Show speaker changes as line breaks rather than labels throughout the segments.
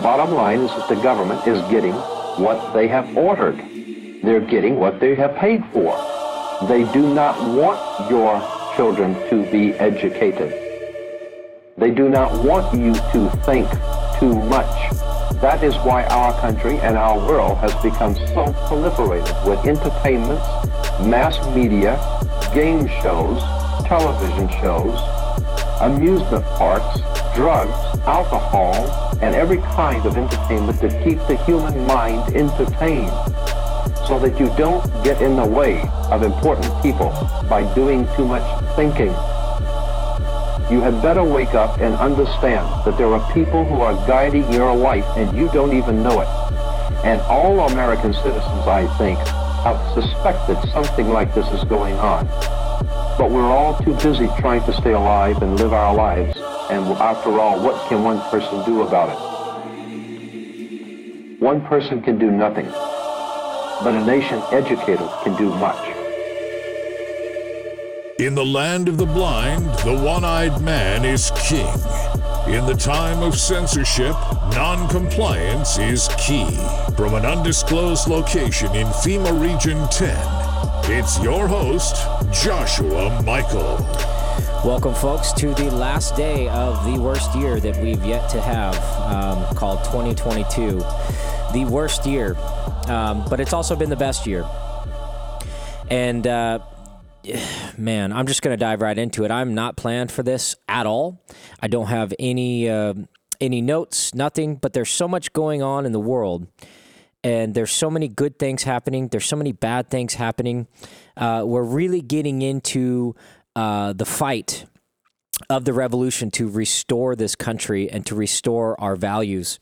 bottom line is that the government is getting what they have ordered. They're getting what they have paid for. They do not want your children to be educated. They do not want you to think too much. That is why our country and our world has become so proliferated with entertainments, mass media, game shows, television shows, amusement parks, drugs, alcohol, and every kind of entertainment to keep the human mind entertained so that you don't get in the way of important people by doing too much thinking. You had better wake up and understand that there are people who are guiding your life and you don't even know it. And all American citizens, I think, have suspected something like this is going on. But we're all too busy trying to stay alive and live our lives. And after all, what can one person do about it? One person can do nothing, but a nation educated can do much.
In the land of the blind, the one eyed man is king. In the time of censorship, non-compliance is key. From an undisclosed location in FEMA Region 10, it's your host, Joshua Michael.
Welcome, folks, to the last day of the worst year that we've yet to have, um, called 2022. The worst year, um, but it's also been the best year. And, uh, man, I'm just going to dive right into it. I'm not planned for this at all. I don't have any uh, any notes, nothing. But there's so much going on in the world, and there's so many good things happening. There's so many bad things happening. Uh, we're really getting into uh, the fight of the revolution to restore this country and to restore our values.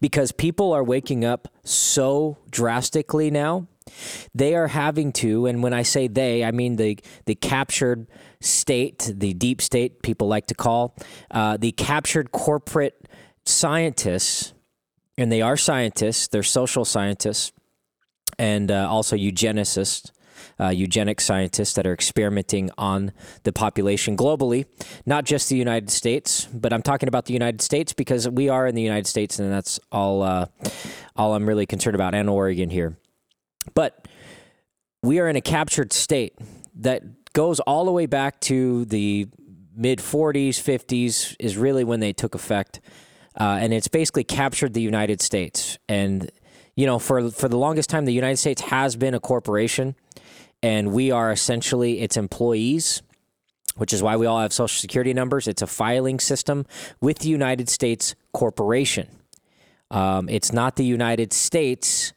Because people are waking up so drastically now they are having to, and when I say they, I mean the the captured state, the deep state, people like to call uh, the captured corporate scientists, and they are scientists. They're social scientists, and uh, also eugenicists. Uh, eugenic scientists that are experimenting on the population globally, not just the United States, but I'm talking about the United States because we are in the United States, and that's all uh, all I'm really concerned about, and Oregon here. But we are in a captured state that goes all the way back to the mid 40s, 50s, is really when they took effect. Uh, and it's basically captured the United States. And, you know, for, for the longest time, the United States has been a corporation, and we are essentially its employees which is why we all have social security numbers. It's a filing system with the United States corporation. Um, it's not the United States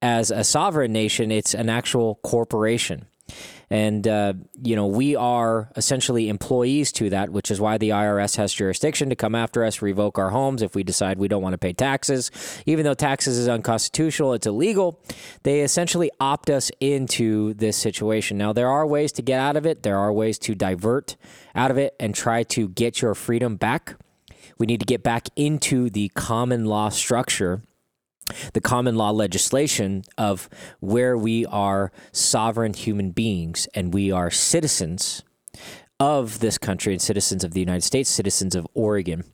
as a sovereign nation, it's an actual corporation. And, uh, you know, we are essentially employees to that, which is why the IRS has jurisdiction to come after us, revoke our homes if we decide we don't want to pay taxes. Even though taxes is unconstitutional, it's illegal. They essentially opt us into this situation. Now, there are ways to get out of it, there are ways to divert out of it and try to get your freedom back. We need to get back into the common law structure the common law legislation of where we are sovereign human beings and we are citizens of this country and citizens of the United States, citizens of Oregon.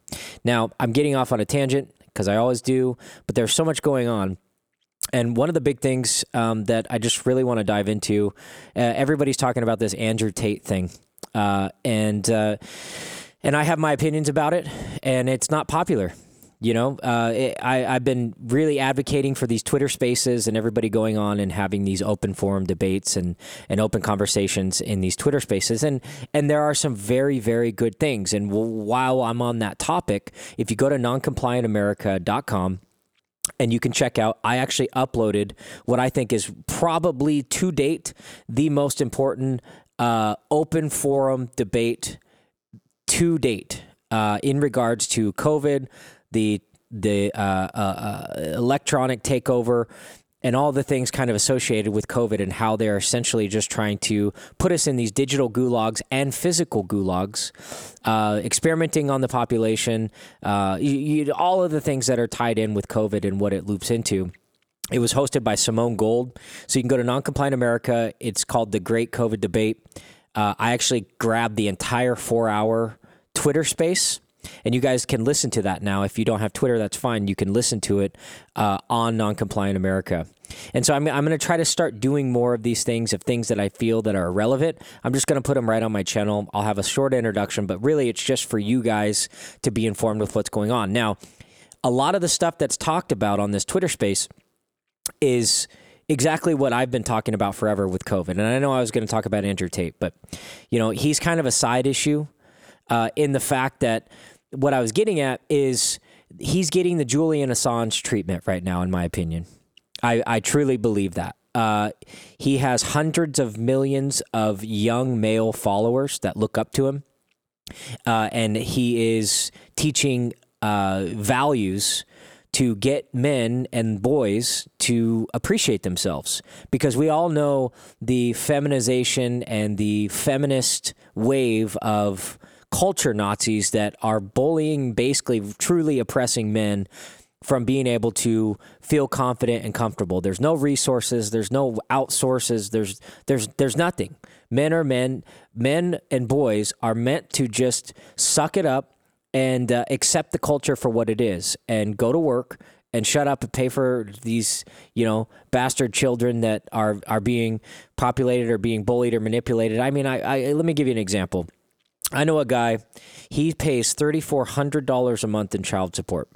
Now, I'm getting off on a tangent because I always do, but there's so much going on. And one of the big things um, that I just really want to dive into, uh, everybody's talking about this Andrew Tate thing, uh, and uh, and I have my opinions about it, and it's not popular. You know, uh, it, I, I've been really advocating for these Twitter spaces and everybody going on and having these open forum debates and, and open conversations in these Twitter spaces. And, and there are some very, very good things. And while I'm on that topic, if you go to noncompliantamerica.com, and you can check out i actually uploaded what i think is probably to date the most important uh, open forum debate to date uh, in regards to covid the the uh, uh, uh, electronic takeover and all the things kind of associated with COVID and how they're essentially just trying to put us in these digital gulags and physical gulags, uh, experimenting on the population, uh, you, you, all of the things that are tied in with COVID and what it loops into. It was hosted by Simone Gold. So you can go to Noncompliant America. It's called The Great COVID Debate. Uh, I actually grabbed the entire four hour Twitter space And you guys can listen to that now. If you don't have Twitter, that's fine. You can listen to it uh, on Noncompliant America. And so I'm, I'm going to try to start doing more of these things, of things that I feel that are relevant. I'm just going to put them right on my channel. I'll have a short introduction, but really it's just for you guys to be informed with what's going on. Now, a lot of the stuff that's talked about on this Twitter space is exactly what I've been talking about forever with COVID. And I know I was going to talk about Andrew Tate, but you know, he's kind of a side issue uh, in the fact that what I was getting at is he's getting the Julian Assange treatment right now, in my opinion. I, I truly believe that. Uh, he has hundreds of millions of young male followers that look up to him. Uh, and he is teaching uh, values to get men and boys to appreciate themselves because we all know the feminization and the feminist wave of culture Nazis that are bullying, basically truly oppressing men from being able to feel confident and comfortable. There's no resources, there's no outsources, there's there's there's nothing. Men are men, men and boys are meant to just suck it up and uh, accept the culture for what it is and go to work and shut up and pay for these, you know, bastard children that are are being populated or being bullied or manipulated. I mean, I, I let me give you an example. I know a guy, he pays $3,400 a month in child support.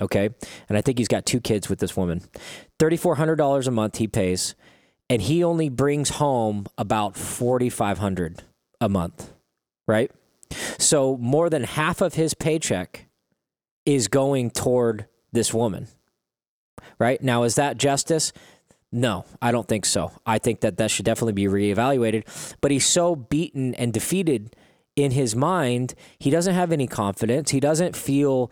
Okay. And I think he's got two kids with this woman. $3,400 a month he pays, and he only brings home about 4500 a month. Right. So more than half of his paycheck is going toward this woman. Right. Now, is that justice? No, I don't think so. I think that that should definitely be reevaluated. But he's so beaten and defeated in his mind, he doesn't have any confidence. He doesn't feel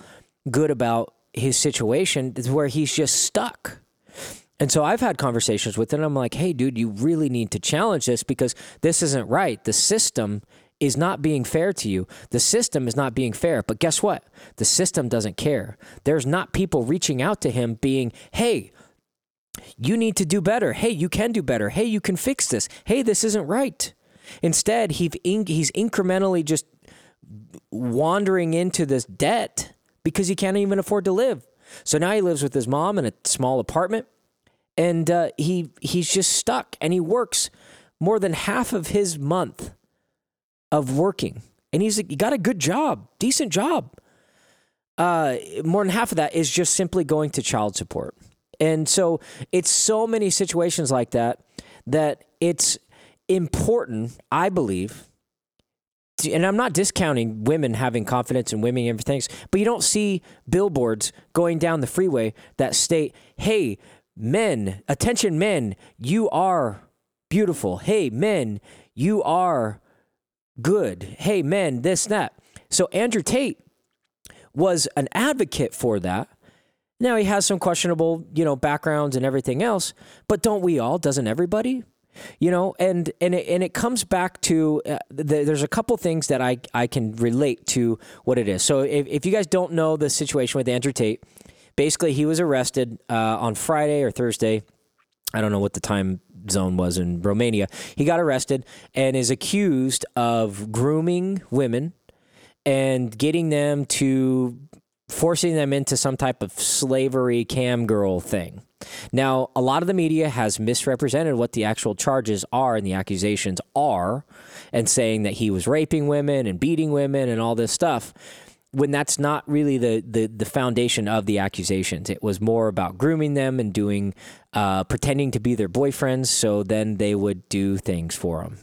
good about his situation It's where he's just stuck. And so I've had conversations with him. I'm like, hey, dude, you really need to challenge this because this isn't right. The system is not being fair to you. The system is not being fair. But guess what? The system doesn't care. There's not people reaching out to him being, hey, you need to do better. Hey, you can do better. Hey, you can fix this. Hey, this isn't right. Instead, he, he's incrementally just wandering into this debt because he can't even afford to live. So now he lives with his mom in a small apartment, and uh, he he's just stuck. And he works more than half of his month of working, and he's he got a good job, decent job. Uh, more than half of that is just simply going to child support. And so it's so many situations like that that it's important, I believe, to, and I'm not discounting women having confidence in women and everything, but you don't see billboards going down the freeway that state, hey, men, attention men, you are beautiful. Hey, men, you are good. Hey, men, this, that. So Andrew Tate was an advocate for that. Now he has some questionable, you know, backgrounds and everything else, but don't we all? Doesn't everybody? You know and and it, and it comes back to uh, the, there's a couple things that I, I can relate to what it is. So if, if you guys don't know the situation with andrew tate basically he was arrested uh, on friday or thursday. I don't know what the time zone was in romania. He got arrested and is accused of grooming women and getting them to forcing them into some type of slavery cam girl thing now, a lot of the media has misrepresented what the actual charges are and the accusations are, and saying that he was raping women and beating women and all this stuff. When that's not really the, the, the foundation of the accusations, it was more about grooming them and doing, uh, pretending to be their boyfriends, so then they would do things for them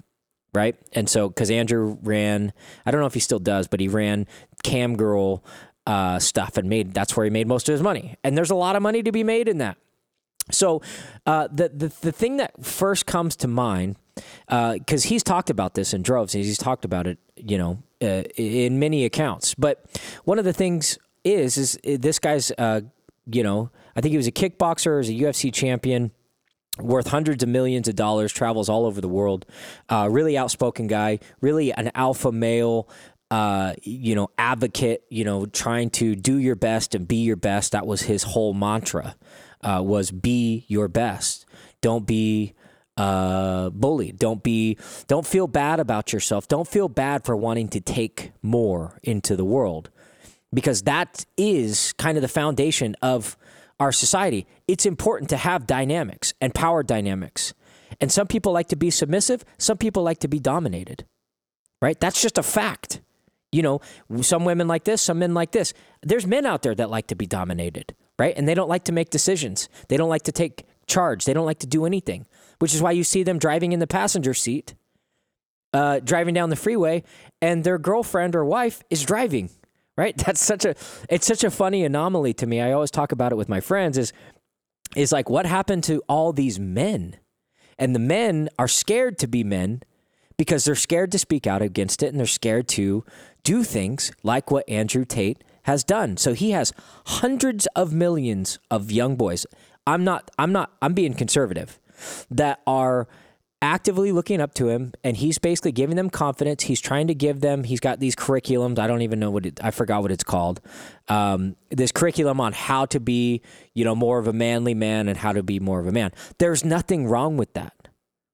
right? And so, because Andrew ran, I don't know if he still does, but he ran Cam Girl uh, stuff and made that's where he made most of his money. And there's a lot of money to be made in that. So uh, the, the the thing that first comes to mind, because uh, he's talked about this in droves, he's talked about it, you know, uh, in many accounts. But one of the things is is this guy's, uh, you know, I think he was a kickboxer, as a UFC champion. Worth hundreds of millions of dollars, travels all over the world. Uh, really outspoken guy, really an alpha male, uh, you know, advocate, you know, trying to do your best and be your best. That was his whole mantra uh, was be your best. Don't be uh, bullied. Don't be. Don't feel bad about yourself. Don't feel bad for wanting to take more into the world. because that is kind of the foundation of our society. It's important to have dynamics and power dynamics. And some people like to be submissive, some people like to be dominated, right? That's just a fact. You know, some women like this, some men like this. There's men out there that like to be dominated, right? And they don't like to make decisions, they don't like to take charge, they don't like to do anything, which is why you see them driving in the passenger seat, uh, driving down the freeway, and their girlfriend or wife is driving right? That's such a it's such a funny anomaly to me. I always talk about it with my friends is is like what happened to all these men? And the men are scared to be men because they're scared to speak out against it and they're scared to do things like what andrew tate has done. So he has hundreds of millions of young boys. I'm not i'm not i'm being conservative that are actively looking up to him and he's basically giving them confidence. He's trying to give them he's got these curriculums. I don't even know what it, i forgot what it's called. Um, this curriculum on how to be you know more of a manly man and how to be more of a man. There's nothing wrong with that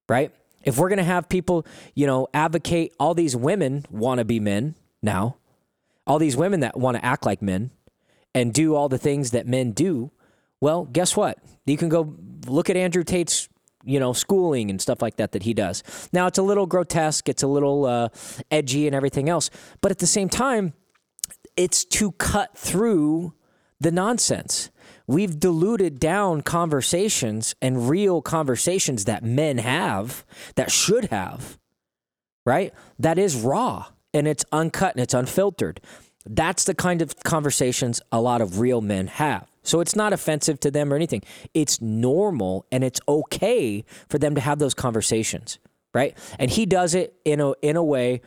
right? If we're going to have people you know advocate all these women want to be men now all these women that want to act like men and do all the things that men do well guess what you can go look at andrew tate's you know, schooling and stuff like that that he does. Now, it's a little grotesque, it's a little uh, edgy and everything else, but at the same time, it's to cut through the nonsense. We've diluted down conversations and real conversations that men have, that should have, right? That is raw and it's uncut and it's unfiltered. That's the kind of conversations a lot of real men have. So it's not offensive to them or anything. It's normal and it's okay for them to have those conversations, right? And he does it in a in a way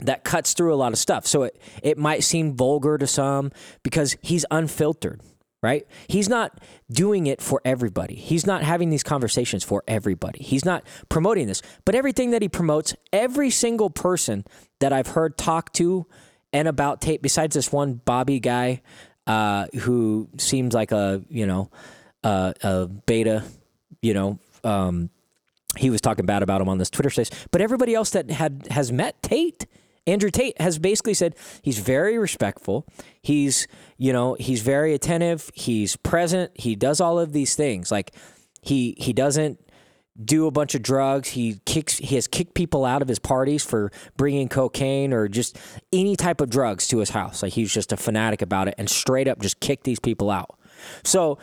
that cuts through a lot of stuff. So it, it might seem vulgar to some because he's unfiltered, right? He's not doing it for everybody. He's not having these conversations for everybody. He's not promoting this. But everything that he promotes, every single person that I've heard talk to and about Tate, besides this one Bobby guy uh, who seems like a you know uh, a beta, you know. Um, he was talking bad about him on this Twitter space, but everybody else that had has met Tate, Andrew Tate, has basically said he's very respectful. He's you know he's very attentive. He's present. He does all of these things. Like he he doesn't do a bunch of drugs. He kicks he has kicked people out of his parties for bringing cocaine or just any type of drugs to his house. Like he's just a fanatic about it and straight up just kick these people out. So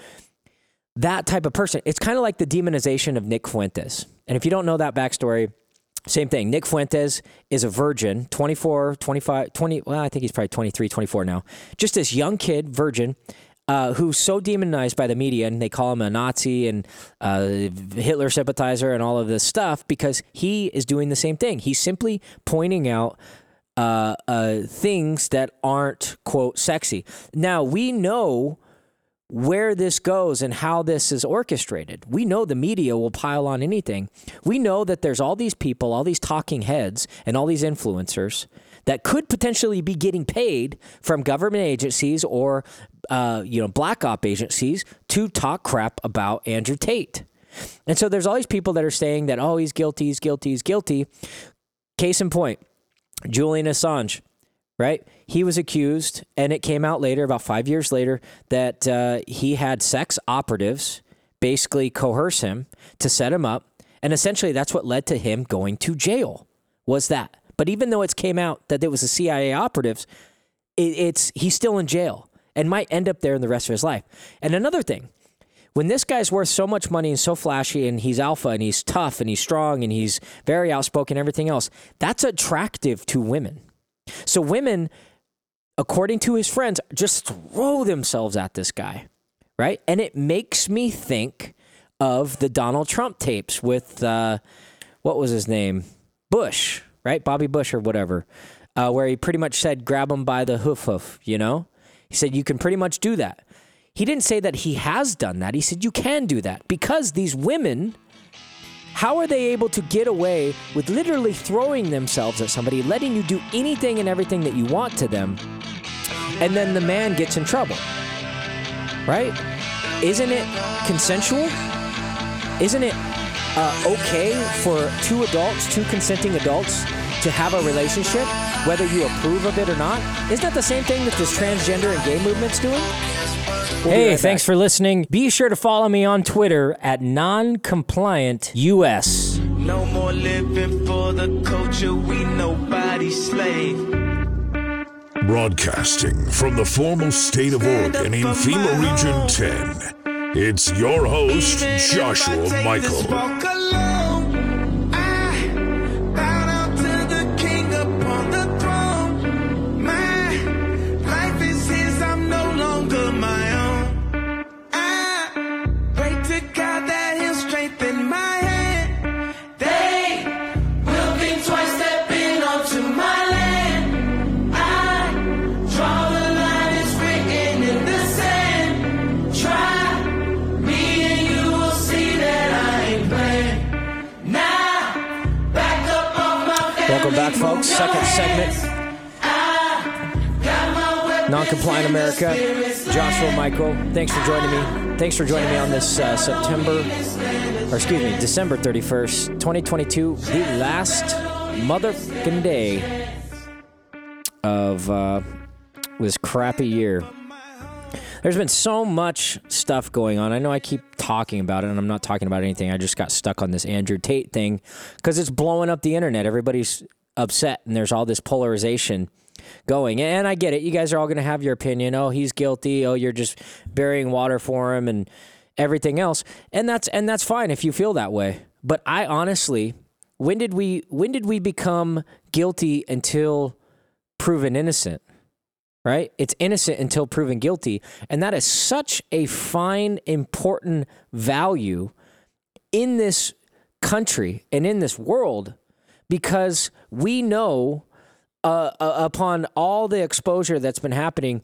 that type of person, it's kind of like the demonization of Nick Fuentes. And if you don't know that backstory, same thing. Nick Fuentes is a virgin, 24, 25, 20, well, I think he's probably 23, 24 now. Just this young kid, virgin, uh, who's so demonized by the media, and they call him a Nazi and uh, Hitler sympathizer and all of this stuff because he is doing the same thing. He's simply pointing out uh, uh things that aren't quote sexy. Now we know where this goes and how this is orchestrated. We know the media will pile on anything. We know that there's all these people, all these talking heads, and all these influencers that could potentially be getting paid from government agencies or uh, you know black op agencies to talk crap about Andrew Tate. And so there's all these people that are saying that oh he's guilty, he's guilty, he's guilty. Case in point, Julian Assange, right? He was accused, and it came out later, about five years later, that uh, he had sex operatives basically coerce him to set him up, and essentially that's what led to him going to jail. Was that? But even though it's came out that it was the CIA operatives, it, it's he's still in jail and might end up there in the rest of his life. And another thing, when this guy's worth so much money and so flashy and he's alpha and he's tough and he's strong and he's very outspoken and everything else, that's attractive to women. So women, according to his friends, just throw themselves at this guy, right? And it makes me think of the Donald Trump tapes with uh, what was his name? Bush, right? Bobby Bush or whatever, uh, where he pretty much said, grab him by the hoof hoof, you know? He said, you can pretty much do that. He didn't say that he has done that. He said, you can do that because these women, how are they able to get away with literally throwing themselves at somebody, letting you do anything and everything that you want to them, and then the man gets in trouble? Right? Isn't it consensual? Isn't it uh, okay for two adults, two consenting adults, to have a relationship, whether you approve of it or not. Isn't that the same thing that this transgender and gay movement's doing? We'll hey, right thanks back. for listening. Be sure to follow me on Twitter at noncompliantus. No more living for the culture, we nobody's slave.
Broadcasting from the formal state of Oregon in FEMA Region 10, it's your host, Joshua Michael.
Second segment. Non-compliant America. Joshua Michael. Thanks for joining me. Thanks for joining me on this uh, September, or excuse me, December 31st, 2022, the last motherfucking day of uh, this crappy year. There's been so much stuff going on. I know I keep talking about it, and I'm not talking about anything. I just got stuck on this Andrew Tate thing because it's blowing up the internet. Everybody's upset and there's all this polarization going. And I get it. You guys are all going to have your opinion. Oh, he's guilty. Oh, you're just burying water for him and everything else. And that's and that's fine if you feel that way. But I honestly, when did we when did we become guilty until proven innocent? Right? It's innocent until proven guilty. And that is such a fine important value in this country and in this world because we know uh, uh, upon all the exposure that's been happening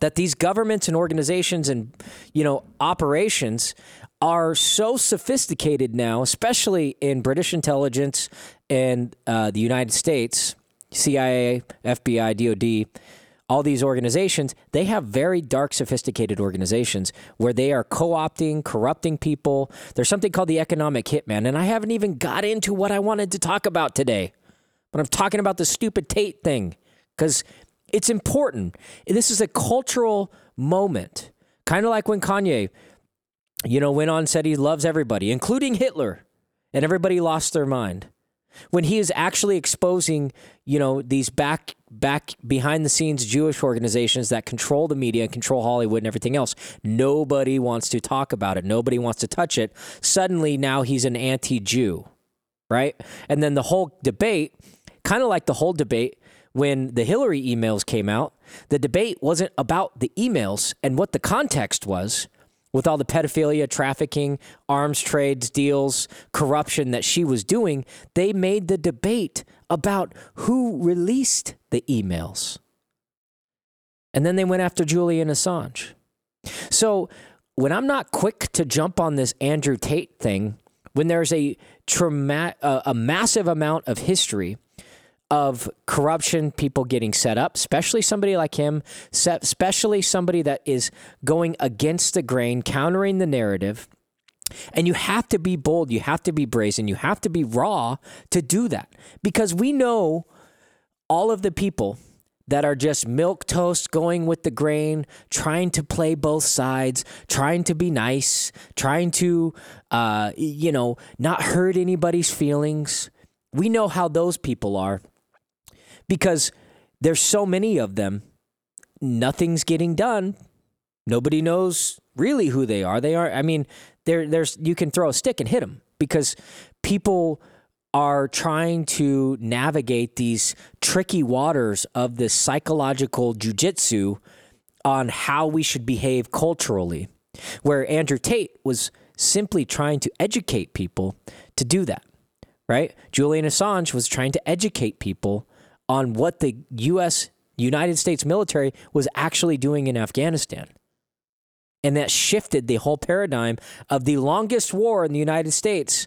that these governments and organizations and you know operations are so sophisticated now, especially in British intelligence and uh, the United States, CIA, FBI, DoD all these organizations, they have very dark, sophisticated organizations where they are co opting, corrupting people. There's something called the economic hitman. And I haven't even got into what I wanted to talk about today, but I'm talking about the stupid Tate thing because it's important. This is a cultural moment, kind of like when Kanye, you know, went on said he loves everybody, including Hitler, and everybody lost their mind when he is actually exposing, you know, these back back behind the scenes Jewish organizations that control the media and control Hollywood and everything else. Nobody wants to talk about it. Nobody wants to touch it. Suddenly now he's an anti-Jew, right? And then the whole debate, kind of like the whole debate when the Hillary emails came out, the debate wasn't about the emails and what the context was with all the pedophilia, trafficking, arms trades, deals, corruption that she was doing, they made the debate about who released the emails. And then they went after Julian Assange. So when I'm not quick to jump on this Andrew Tate thing, when there's a, trauma- a massive amount of history of corruption, people getting set up, especially somebody like him, especially somebody that is going against the grain, countering the narrative. And you have to be bold, you have to be brazen, you have to be raw to do that because we know all of the people that are just milk toast going with the grain, trying to play both sides, trying to be nice, trying to, uh, you know, not hurt anybody's feelings. We know how those people are because there's so many of them. Nothing's getting done. Nobody knows really who they are. They are. I mean, there. There's. You can throw a stick and hit them because people are trying to navigate these tricky waters of this psychological jujitsu on how we should behave culturally. Where Andrew Tate was simply trying to educate people to do that, right? Julian Assange was trying to educate people on what the U.S. United States military was actually doing in Afghanistan. And that shifted the whole paradigm of the longest war in the United States,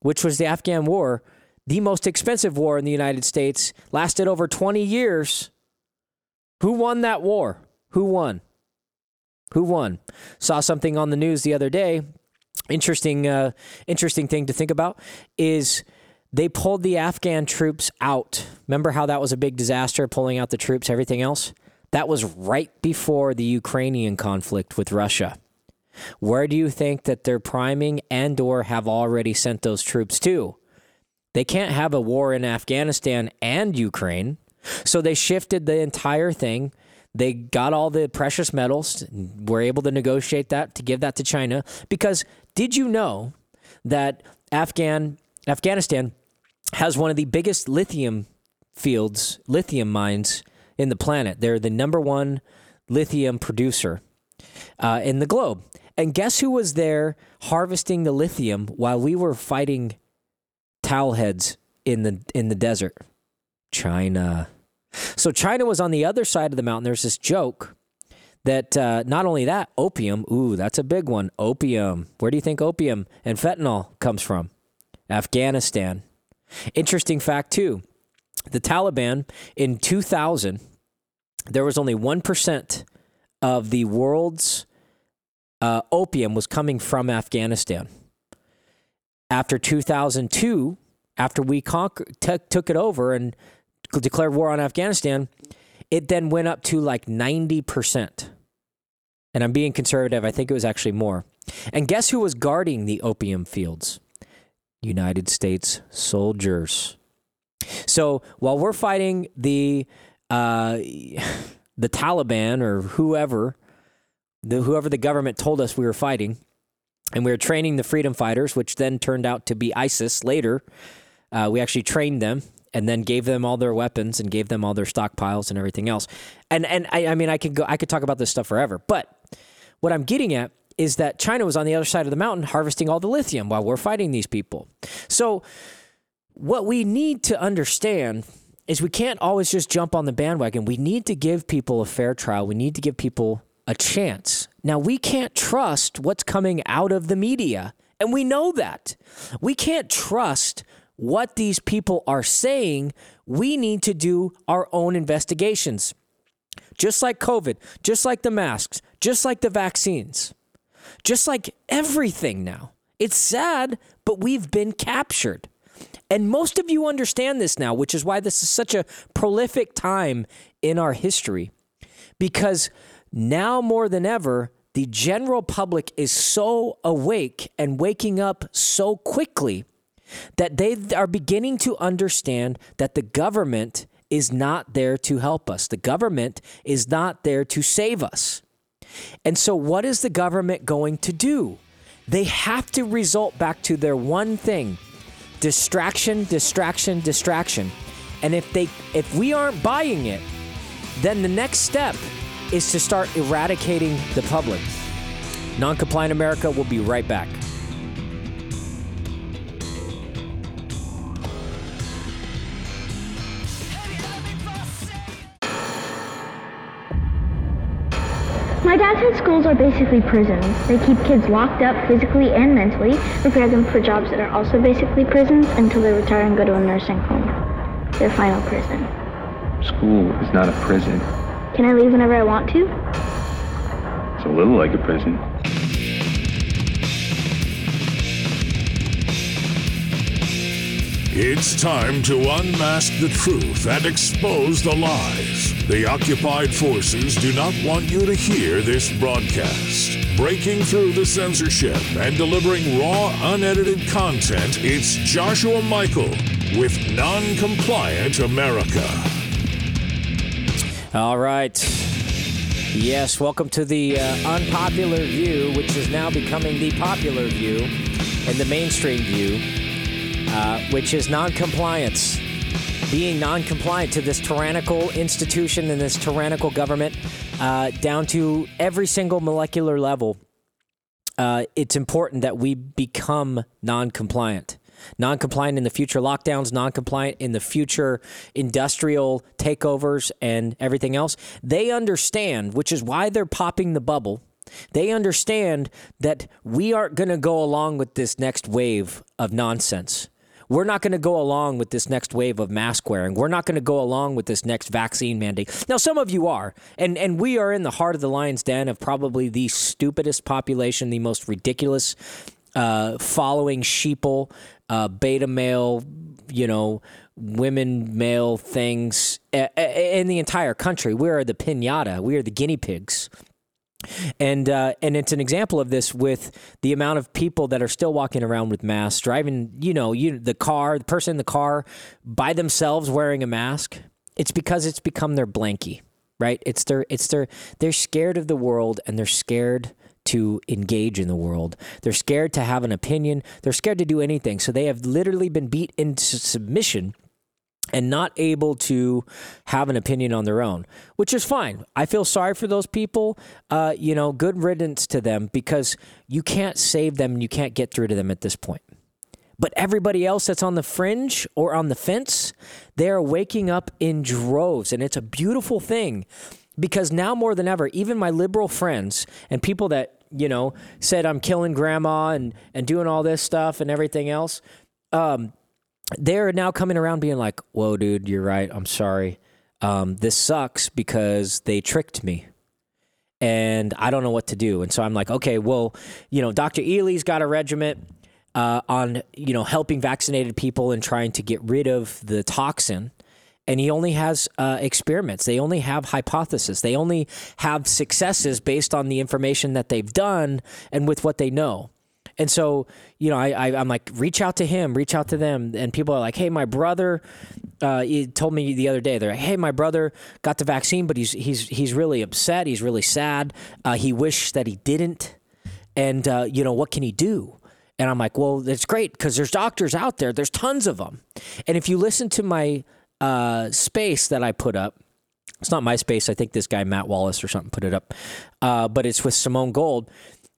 which was the Afghan War, the most expensive war in the United States, lasted over 20 years. Who won that war? Who won? Who won? Saw something on the news the other day. Interesting, uh, interesting thing to think about is they pulled the Afghan troops out. Remember how that was a big disaster, pulling out the troops, everything else? That was right before the Ukrainian conflict with Russia. Where do you think that they're priming and or have already sent those troops to? They can't have a war in Afghanistan and Ukraine. So they shifted the entire thing. They got all the precious metals, were able to negotiate that to give that to China because did you know that Afghan Afghanistan has one of the biggest lithium fields, lithium mines in the planet. They're the number one lithium producer uh, in the globe. And guess who was there harvesting the lithium while we were fighting towel heads in the in the desert? China. So China was on the other side of the mountain. There's this joke that uh, not only that, opium. Ooh, that's a big one. Opium. Where do you think opium and fentanyl comes from? Afghanistan. Interesting fact too. The Taliban in 2000 there was only 1% of the world's uh, opium was coming from Afghanistan. After 2002, after we conquered, t- took it over and declared war on Afghanistan, it then went up to like 90%. And I'm being conservative. I think it was actually more. And guess who was guarding the opium fields? United States soldiers. So while we're fighting the uh, the Taliban or whoever, the, whoever the government told us we were fighting, and we were training the freedom fighters, which then turned out to be ISIS later. Uh, we actually trained them and then gave them all their weapons and gave them all their stockpiles and everything else. And and I, I mean I could go I could talk about this stuff forever, but what I'm getting at is that China was on the other side of the mountain harvesting all the lithium while we're fighting these people. So what we need to understand is we can't always just jump on the bandwagon. We need to give people a fair trial. We need to give people a chance. Now, we can't trust what's coming out of the media, and we know that. We can't trust what these people are saying. We need to do our own investigations. Just like COVID, just like the masks, just like the vaccines, just like everything now. It's sad, but we've been captured. And most of you understand this now, which is why this is such a prolific time in our history. Because now more than ever, the general public is so awake and waking up so quickly that they are beginning to understand that the government is not there to help us. The government is not there to save us. And so, what is the government going to do? They have to result back to their one thing distraction, distraction, distraction. And if they if we aren't buying it, then the next step is to start eradicating the public. Non-compliant America will be right back.
My dad said schools are basically prisons. They keep kids locked up physically and mentally, prepare them for jobs that are also basically prisons until they retire and go to a nursing home. Their final prison.
School is not a prison.
Can I leave whenever I want to?
It's a little like a prison.
It's time to unmask the truth and expose the lies. The occupied forces do not want you to hear this broadcast. Breaking through the censorship and delivering raw, unedited content, it's Joshua Michael with Non-Compliant America.
All right. Yes, welcome to the uh, unpopular view, which is now becoming the popular view and the mainstream view, uh, which is noncompliance. Being noncompliant to this tyrannical institution and this tyrannical government, uh, down to every single molecular level. Uh, it's important that we become non-compliant non-compliant in the future lockdowns, non-compliant in the future industrial takeovers and everything else. They understand, which is why they're popping the bubble. They understand that we aren't going to go along with this next wave of nonsense. We're not going to go along with this next wave of mask wearing. We're not going to go along with this next vaccine mandate. Now, some of you are, and, and we are in the heart of the lion's den of probably the stupidest population, the most ridiculous uh, following sheeple, uh, beta male, you know, women, male things in the entire country. We are the pinata. We are the guinea pigs. And uh, and it's an example of this with the amount of people that are still walking around with masks, driving. You know, you the car, the person in the car by themselves wearing a mask. It's because it's become their blankie, right? It's their it's their they're scared of the world and they're scared to engage in the world. They're scared to have an opinion. They're scared to do anything. So they have literally been beat into submission and not able to have an opinion on their own, which is fine. I feel sorry for those people. Uh, you know, good riddance to them because you can't save them and you can't get through to them at this point. But everybody else that's on the fringe or on the fence, they are waking up in droves. And it's a beautiful thing because now more than ever, even my liberal friends and people that, you know, said I'm killing grandma and, and doing all this stuff and everything else, um, they're now coming around being like, whoa, dude, you're right. I'm sorry. Um, this sucks because they tricked me and I don't know what to do. And so I'm like, okay, well, you know, Dr. Ely's got a regiment uh, on, you know, helping vaccinated people and trying to get rid of the toxin. And he only has uh, experiments. They only have hypotheses. They only have successes based on the information that they've done and with what they know. And so, you know, I, I am like, reach out to him, reach out to them, and people are like, hey, my brother, uh, he told me the other day, they're like, hey, my brother got the vaccine, but he's he's he's really upset, he's really sad, uh, he wished that he didn't, and uh, you know, what can he do? And I'm like, well, it's great because there's doctors out there, there's tons of them, and if you listen to my uh, space that I put up. It's not my space. I think this guy Matt Wallace or something put it up, uh, but it's with Simone Gold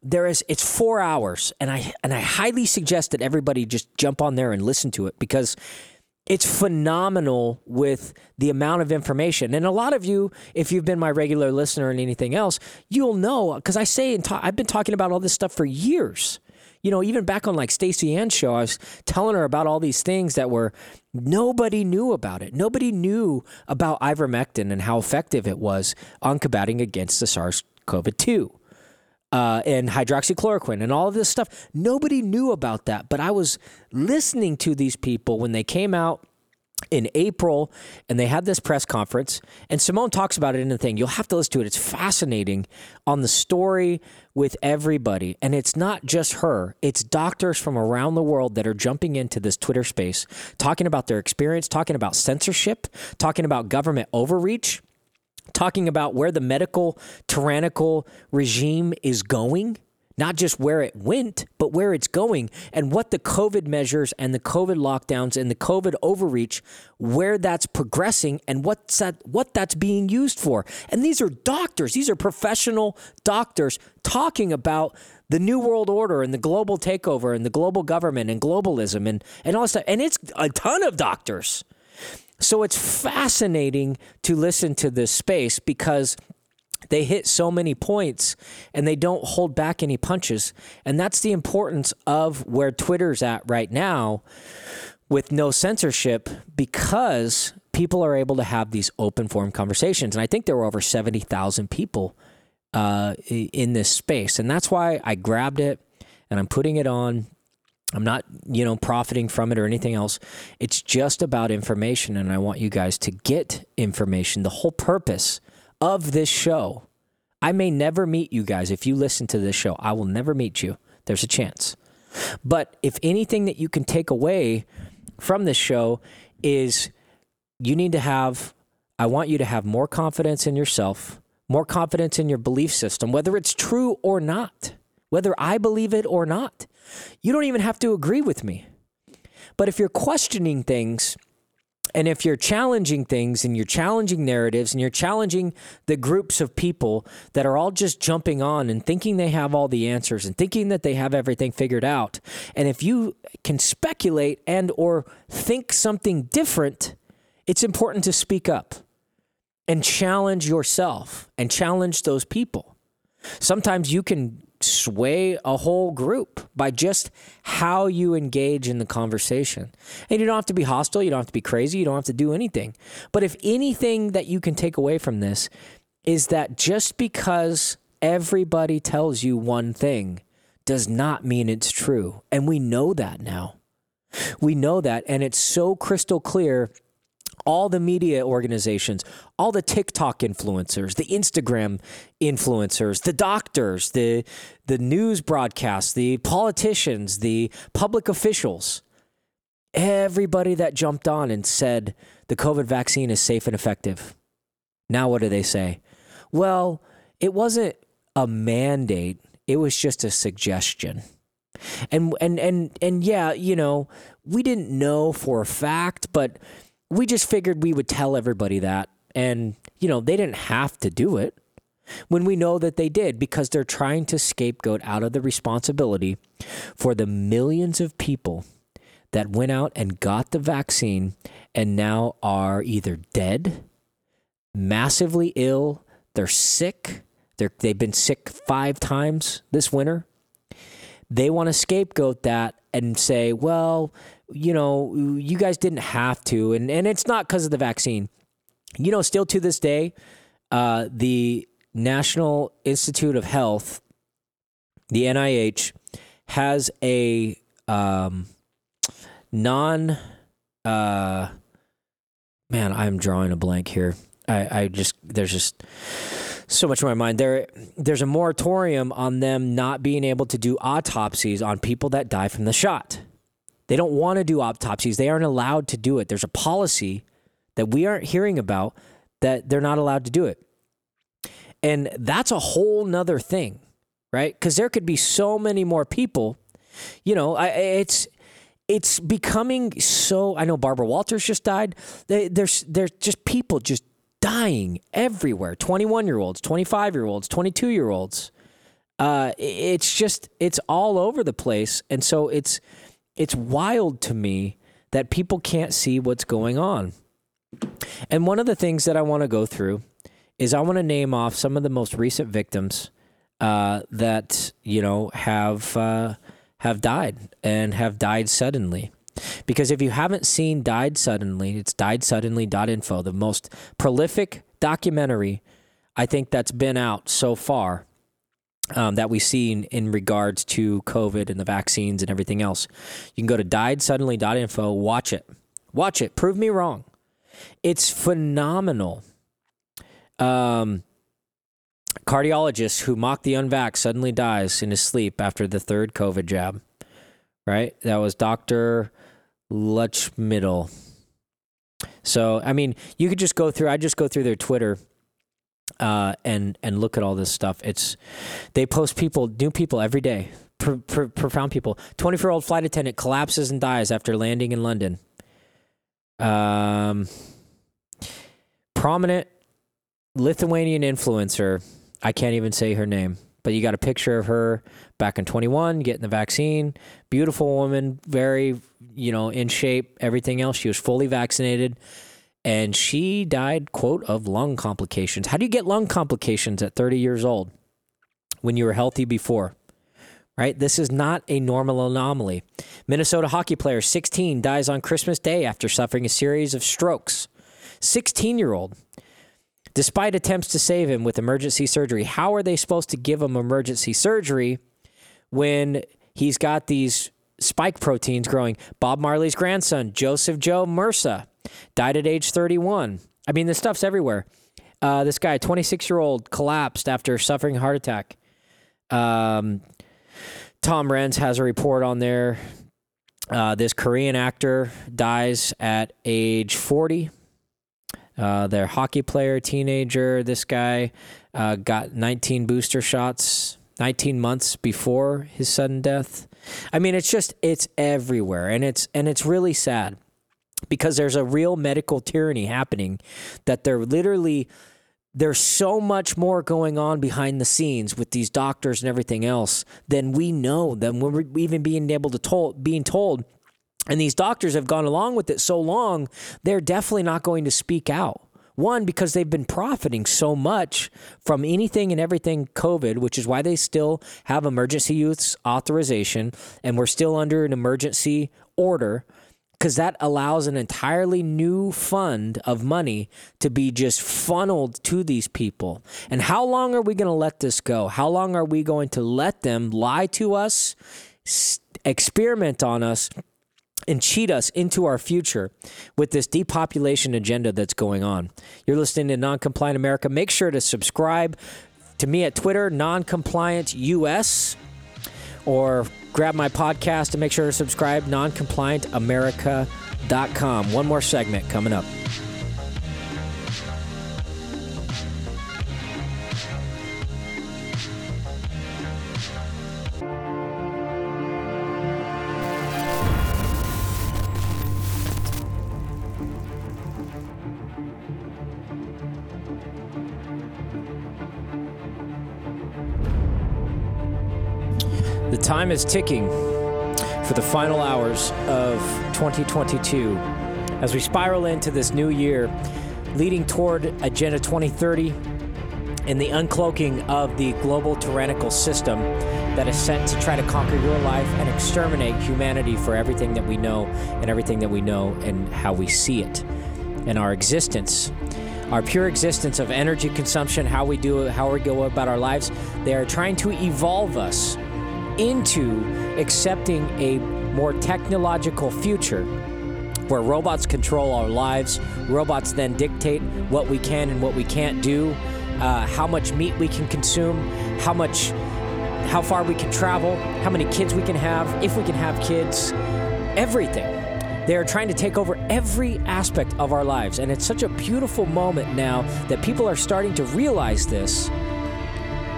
there is it's four hours and i and i highly suggest that everybody just jump on there and listen to it because it's phenomenal with the amount of information. And a lot of you if you've been my regular listener and anything else you'll know because i say and i've been talking about all this stuff for years. You know even back on like Stacy Ann's show i was telling her about all these things that were nobody knew about it. Nobody knew about ivermectin and how effective it was on combating against the sars-cov-2 uh, and hydroxychloroquine and all of this stuff. Nobody knew about that, but I was listening to these people when they came out in April and they had this press conference. And Simone talks about it in the thing. You'll have to listen to it. It's fascinating on the story with everybody. And it's not just her, it's doctors from around the world that are jumping into this Twitter space, talking about their experience, talking about censorship, talking about government overreach talking about where the medical tyrannical regime is going, not just where it went, but where it's going, and what the COVID measures and the COVID lockdowns and the COVID overreach, where that's progressing and what's that, what that's being used for. And these are doctors, these are professional doctors talking about the new world order and the global takeover and the global government and globalism and, and all stuff. And it's a ton of doctors. So it's fascinating to listen to this space because they hit so many points and they don't hold back any punches. And that's the importance of where Twitter's at right now with no censorship because people are able to have these open forum conversations. And I think there were over 70,000 people uh, in this space. And that's why I grabbed it and I'm putting it on I'm not, you know, profiting from it or anything else. It's just about information, and I want you guys to get information. The whole purpose of this show. I may never meet you guys. If you listen to this show, I will never meet you. There's a chance. But if anything that you can take away from this show is you need to have, I want you to have more confidence in yourself, more confidence in your belief system, whether it's true or not, whether I believe it or not. You don't even have to agree with me. But if you're questioning things, and if you're challenging things and you're challenging narratives and you're challenging the groups of people that are all just jumping on and thinking they have all the answers and thinking that they have everything figured out, and if you can speculate and or think something different, it's important to speak up and challenge yourself and challenge those people. Sometimes you can sway a whole group by just how you engage in the conversation. And you don't have to be hostile, you don't have to be crazy, you don't have to do anything. But if anything that you can take away from this is that just because everybody tells you one thing does not mean it's true. And we know that now. We know that, and it's so crystal clear. All the media organizations, all the TikTok influencers, the Instagram influencers, the doctors, the the news broadcasts, the politicians, the public officials, everybody that jumped on and said the COVID vaccine is safe and effective. Now what do they say? Well, it wasn't a mandate, it was just a suggestion. And and and and yeah, you know, we didn't know for a fact, but we just figured we would tell everybody that. And you know, they didn't have to do it. When we know that they did because they're trying to scapegoat out of the responsibility for the millions of people that went out and got the vaccine and now are either dead, massively ill, they're sick, they're, they've been sick five times this winter. They want to scapegoat that and say, well, you know, you guys didn't have to. And, and it's not because of the vaccine. You know, still to this day, uh, the National Institute of Health, the NIH, has a um, non. Uh, man, I'm drawing a blank here. I, I just there's just so much in my mind. There, there's a moratorium on them not being able to do autopsies on people that die from the shot. They don't want to do autopsies. They aren't allowed to do it. There's a policy that we aren't hearing about that they're not allowed to do it. And that's a whole nother thing, right? Because there could be so many more people. You know, I, it's it's becoming so. I know Barbara Walters just died. There's there's just people just dying everywhere 21 year olds, 25 year olds, 22 year olds. Uh, it's just, it's all over the place. And so it's, it's wild to me that people can't see what's going on. And one of the things that I want to go through is I want to name off some of the most recent victims uh, that you know have uh, have died and have died suddenly. Because if you haven't seen Died Suddenly, it's diedsuddenly.info, the most prolific documentary I think that's been out so far um, that we've seen in regards to COVID and the vaccines and everything else. You can go to diedsuddenly.info, watch it. Watch it. Prove me wrong. It's phenomenal. Um, cardiologist who mocked the unvax suddenly dies in his sleep after the third COVID jab. Right? That was Dr. Lutschmiddel. So, I mean, you could just go through, I just go through their Twitter uh, and and look at all this stuff. It's they post people, new people every day, pr- pr- profound people. Twenty four old flight attendant collapses and dies after landing in London. Um, prominent Lithuanian influencer. I can't even say her name, but you got a picture of her back in 21 getting the vaccine. Beautiful woman, very you know, in shape, everything else. She was fully vaccinated and she died, quote, of lung complications. How do you get lung complications at 30 years old when you were healthy before? Right? This is not a normal anomaly. Minnesota hockey player 16 dies on Christmas Day after suffering a series of strokes. 16 year old. Despite attempts to save him with emergency surgery, how are they supposed to give him emergency surgery when he's got these spike proteins growing. Bob Marley's grandson, Joseph Jo Mersa, died at age 31. I mean, this stuff's everywhere. Uh, this guy, 26 year old, collapsed after suffering a heart attack. Um, Tom Renz has a report on there. Uh, this Korean actor dies at age 40. Uh, their hockey player, teenager, this guy uh, got 19 booster shots 19 months before his sudden death. I mean, it's just it's everywhere, and it's and it's really sad because there's a real medical tyranny happening that they're literally there's so much more going on behind the scenes with these doctors and everything else than we know than we're even being able to told being told. And these doctors have gone along with it so long they're definitely not going to speak out. One, because they've been profiting so much from anything and everything COVID, which is why they still have emergency use authorization and we're still under an emergency order because that allows an entirely new fund of money to be just funneled to these people. And how long are we going to let this go? How long are we going to let them lie to us, experiment on us, and cheat us into our future with this depopulation agenda that's going on. You're listening to Noncompliant America. Make sure to subscribe to me at Twitter, Noncompliant US, or grab my podcast and make sure to subscribe, noncompliantamerica.com. One more segment coming up. Time is ticking for the final hours of 2022 as we spiral into this new year, leading toward Agenda 2030 and the uncloaking of the global tyrannical system that is set to try to conquer your life and exterminate humanity for everything that we know and everything that we know and how we see it and our existence our pure existence of energy consumption, how we do it, how we go about our lives. They are trying to evolve us into accepting a more technological future where robots control our lives. Robots then dictate what we can and what we can't do, uh, how much meat we can consume, how much, how far we can travel, how many kids we can have, if we can have kids, everything. They are trying to take over every aspect of our lives. And it's such a beautiful moment now that people are starting to realize this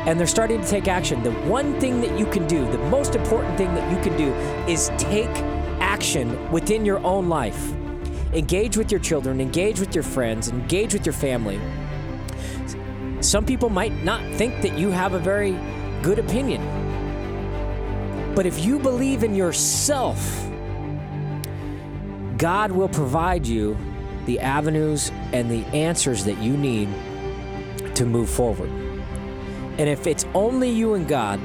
and they're starting to take action. The one thing that you can do, the most important thing that you can do, is take action within your own life. Engage with your children, engage with your friends, engage with your family. Some people might not think that you have a very good opinion. But if you believe in yourself, God will provide you the avenues and the answers that you need to move forward. And if it's only you and God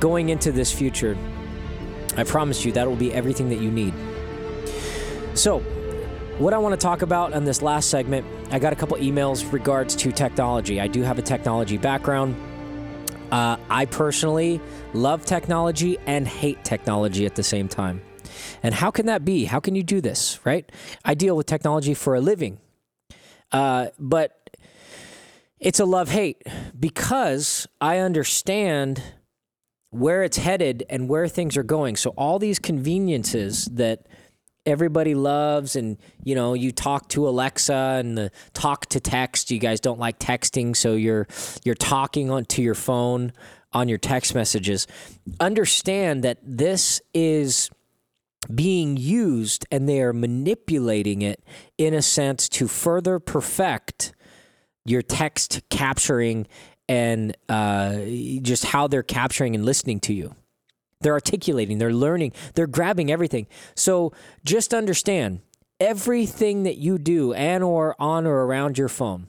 going into this future, I promise you that will be everything that you need. So, what I want to talk about on this last segment, I got a couple emails regards to technology. I do have a technology background. Uh, I personally love technology and hate technology at the same time. And how can that be? How can you do this, right? I deal with technology for a living. Uh, but it's a love hate because I understand where it's headed and where things are going. So, all these conveniences that everybody loves and you know you talk to alexa and the talk to text you guys don't like texting so you're you're talking on to your phone on your text messages understand that this is being used and they are manipulating it in a sense to further perfect your text capturing and uh, just how they're capturing and listening to you. They're articulating, they're learning, they're grabbing everything. So just understand everything that you do and or on or around your phone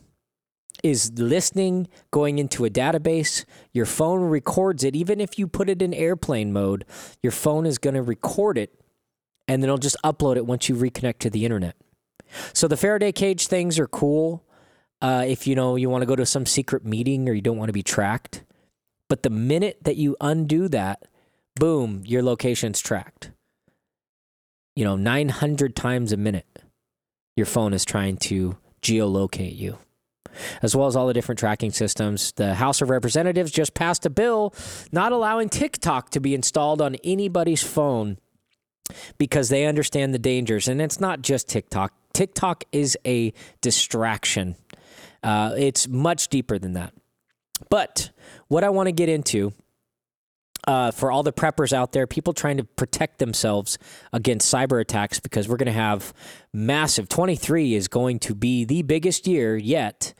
is listening, going into a database. Your phone records it. Even if you put it in airplane mode, your phone is going to record it and then it'll just upload it once you reconnect to the internet. So the Faraday cage things are cool uh, if you know you want to go to some secret meeting or you don't want to be tracked. But the minute that you undo that, boom, your location's tracked. You know, 900 times a minute, your phone is trying to geolocate you. As well as all the different tracking systems. The House of Representatives just passed a bill not allowing TikTok to be installed on anybody's phone because they understand the dangers. And it's not just TikTok, TikTok is a distraction, uh, it's much deeper than that. But what I want to get into uh, for all the preppers out there, people trying to protect themselves against cyber attacks, because we're going to have massive 23 is going to be the biggest year yet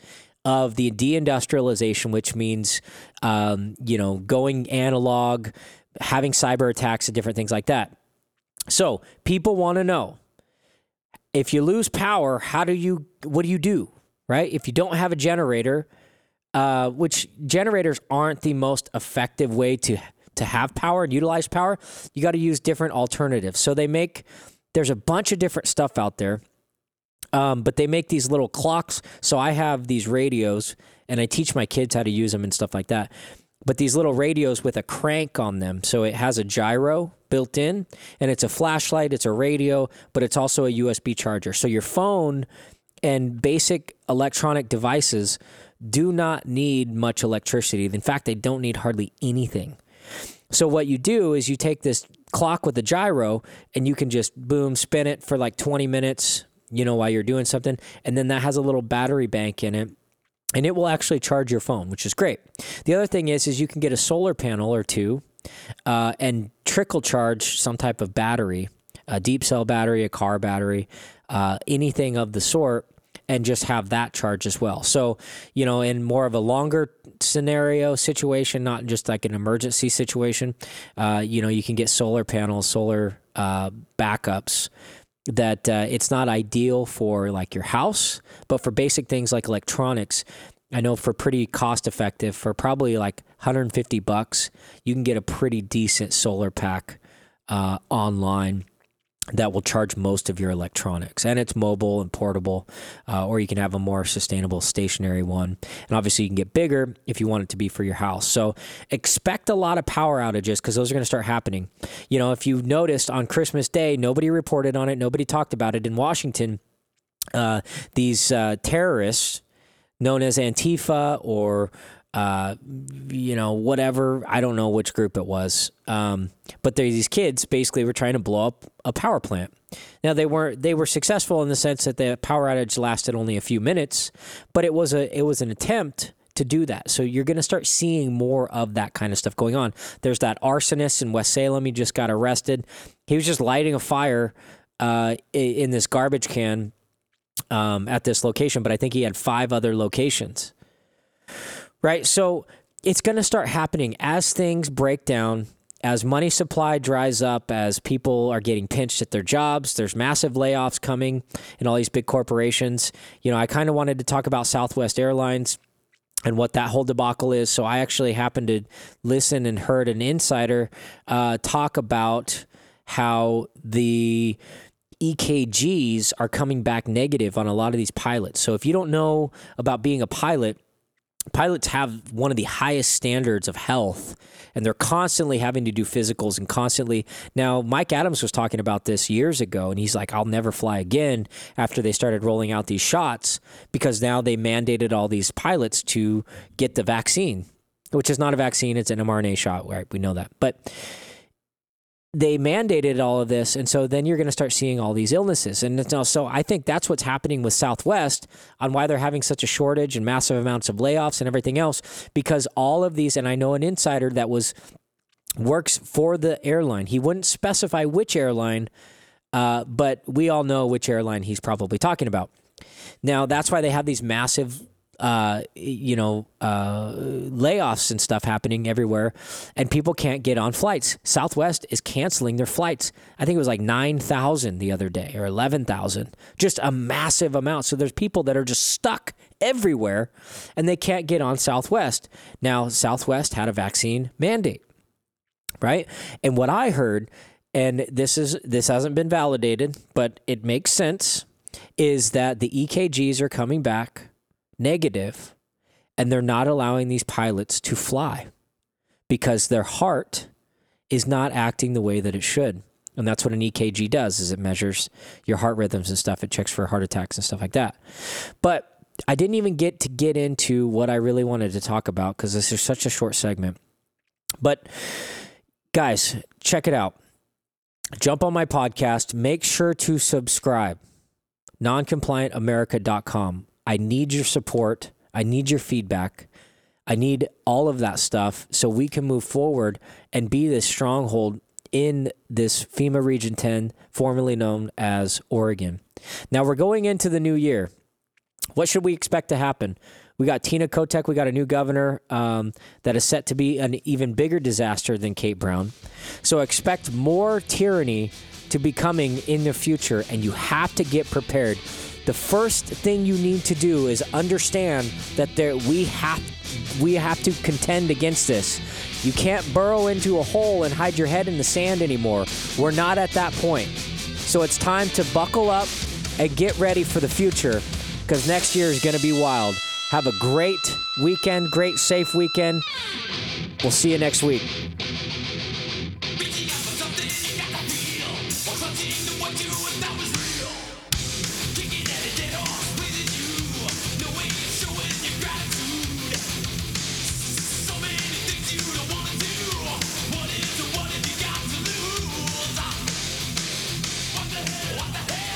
of the deindustrialization, which means, um, you know, going analog, having cyber attacks and different things like that. So people want to know if you lose power, how do you, what do you do, right? If you don't have a generator, uh, which generators aren't the most effective way to to have power and utilize power, you got to use different alternatives. So they make there's a bunch of different stuff out there, um, but they make these little clocks. So I have these radios, and I teach my kids how to use them and stuff like that. but these little radios with a crank on them. So it has a gyro built in, and it's a flashlight, it's a radio, but it's also a USB charger. So your phone and basic electronic devices do not need much electricity. In fact, they don't need hardly anything. So what you do is you take this clock with a gyro and you can just boom spin it for like 20 minutes, you know, while you're doing something, and then that has a little battery bank in it and it will actually charge your phone, which is great. The other thing is, is you can get a solar panel or two uh, and trickle charge some type of battery, a deep cell battery, a car battery, uh, anything of the sort, and just have that charge as well. So, you know, in more of a longer scenario situation, not just like an emergency situation, uh, you know, you can get solar panels, solar uh, backups that uh, it's not ideal for like your house, but for basic things like electronics, I know for pretty cost effective, for probably like 150 bucks, you can get a pretty decent solar pack uh, online that will charge most of your electronics and it's mobile and portable uh, or you can have a more sustainable stationary one. And obviously you can get bigger if you want it to be for your house. So expect a lot of power outages because those are going to start happening. You know if you noticed on christmas day nobody reported on it nobody talked about it. In washington uh, these uh, terrorists known as antifa or uh, you know, whatever. I don't know which group it was. Um, but these kids basically were trying to blow up a power plant. Now they weren't. They were successful in the sense that the power outage lasted only a few minutes, but it was a it was an attempt to do that. So you're going to start seeing more of that kind of stuff going on. There's that arsonist in West Salem. He just got arrested. He was just lighting a fire uh, in this garbage can um, at this location, but I think he had five other locations right? So it's going to start happening as things break down, as money supply dries up, as people are getting pinched at their jobs. There's massive layoffs coming in all these big corporations. You know, I kind of wanted to talk about Southwest Airlines and what that whole debacle is. So I actually happened to listen and heard an insider uh, talk about how the EKGs are coming back negative on a lot of these pilots. So if you don't know about being a pilot, pilots have one of the highest standards of health and they're constantly having to do physicals and constantly. Now mike adams was talking about this years ago and he's like i'll never fly again after they started rolling out these shots because now they mandated all these pilots to get the vaccine which is not a vaccine it's an mrna shot right? We know that. But they mandated all of this and so then you're going to start seeing all these illnesses. And so i think that's what's happening with southwest on why they're having such a shortage and massive amounts of layoffs and everything else because all of these and i know an insider that was works for the airline. He wouldn't specify which airline uh, but we all know which airline he's probably talking about. Now that's why they have these massive uh, you know, uh, layoffs and stuff happening everywhere, and people can't get on flights. Southwest is canceling their flights. I think it was like 9,000 the other day or 11,000, just a massive amount. So there's people that are just stuck everywhere and they can't get on Southwest. Now, Southwest had a vaccine mandate, right? And what I heard, and this is this hasn't been validated, but it makes sense, is that the EKGs are coming back negative, and they're not allowing these pilots to fly because their heart is not acting the way that it should. And that's what an EKG does is it measures your heart rhythms and stuff. It checks for heart attacks and stuff like that. But I didn't even get to get into what I really wanted to talk about because this is such a short segment. But guys, check it out. Jump on my podcast. Make sure to subscribe. Noncompliantamerica.com. I need your support. I need your feedback. I need all of that stuff so we can move forward and be this stronghold in this FEMA Region 10, formerly known as Oregon. Now we're going into the new year. What should we expect to happen? We got Tina Kotek. We got a new governor um, that is set to be an even bigger disaster than Kate Brown. So expect more tyranny to be coming in the future, and you have to get prepared the first thing you need to do is understand that there we have we have to contend against this. You can't burrow into a hole and hide your head in the sand anymore. We're not at that point. So it's time to buckle up and get ready for the future because next year is going to be wild. Have a great weekend, great safe weekend.
We'll see you next week.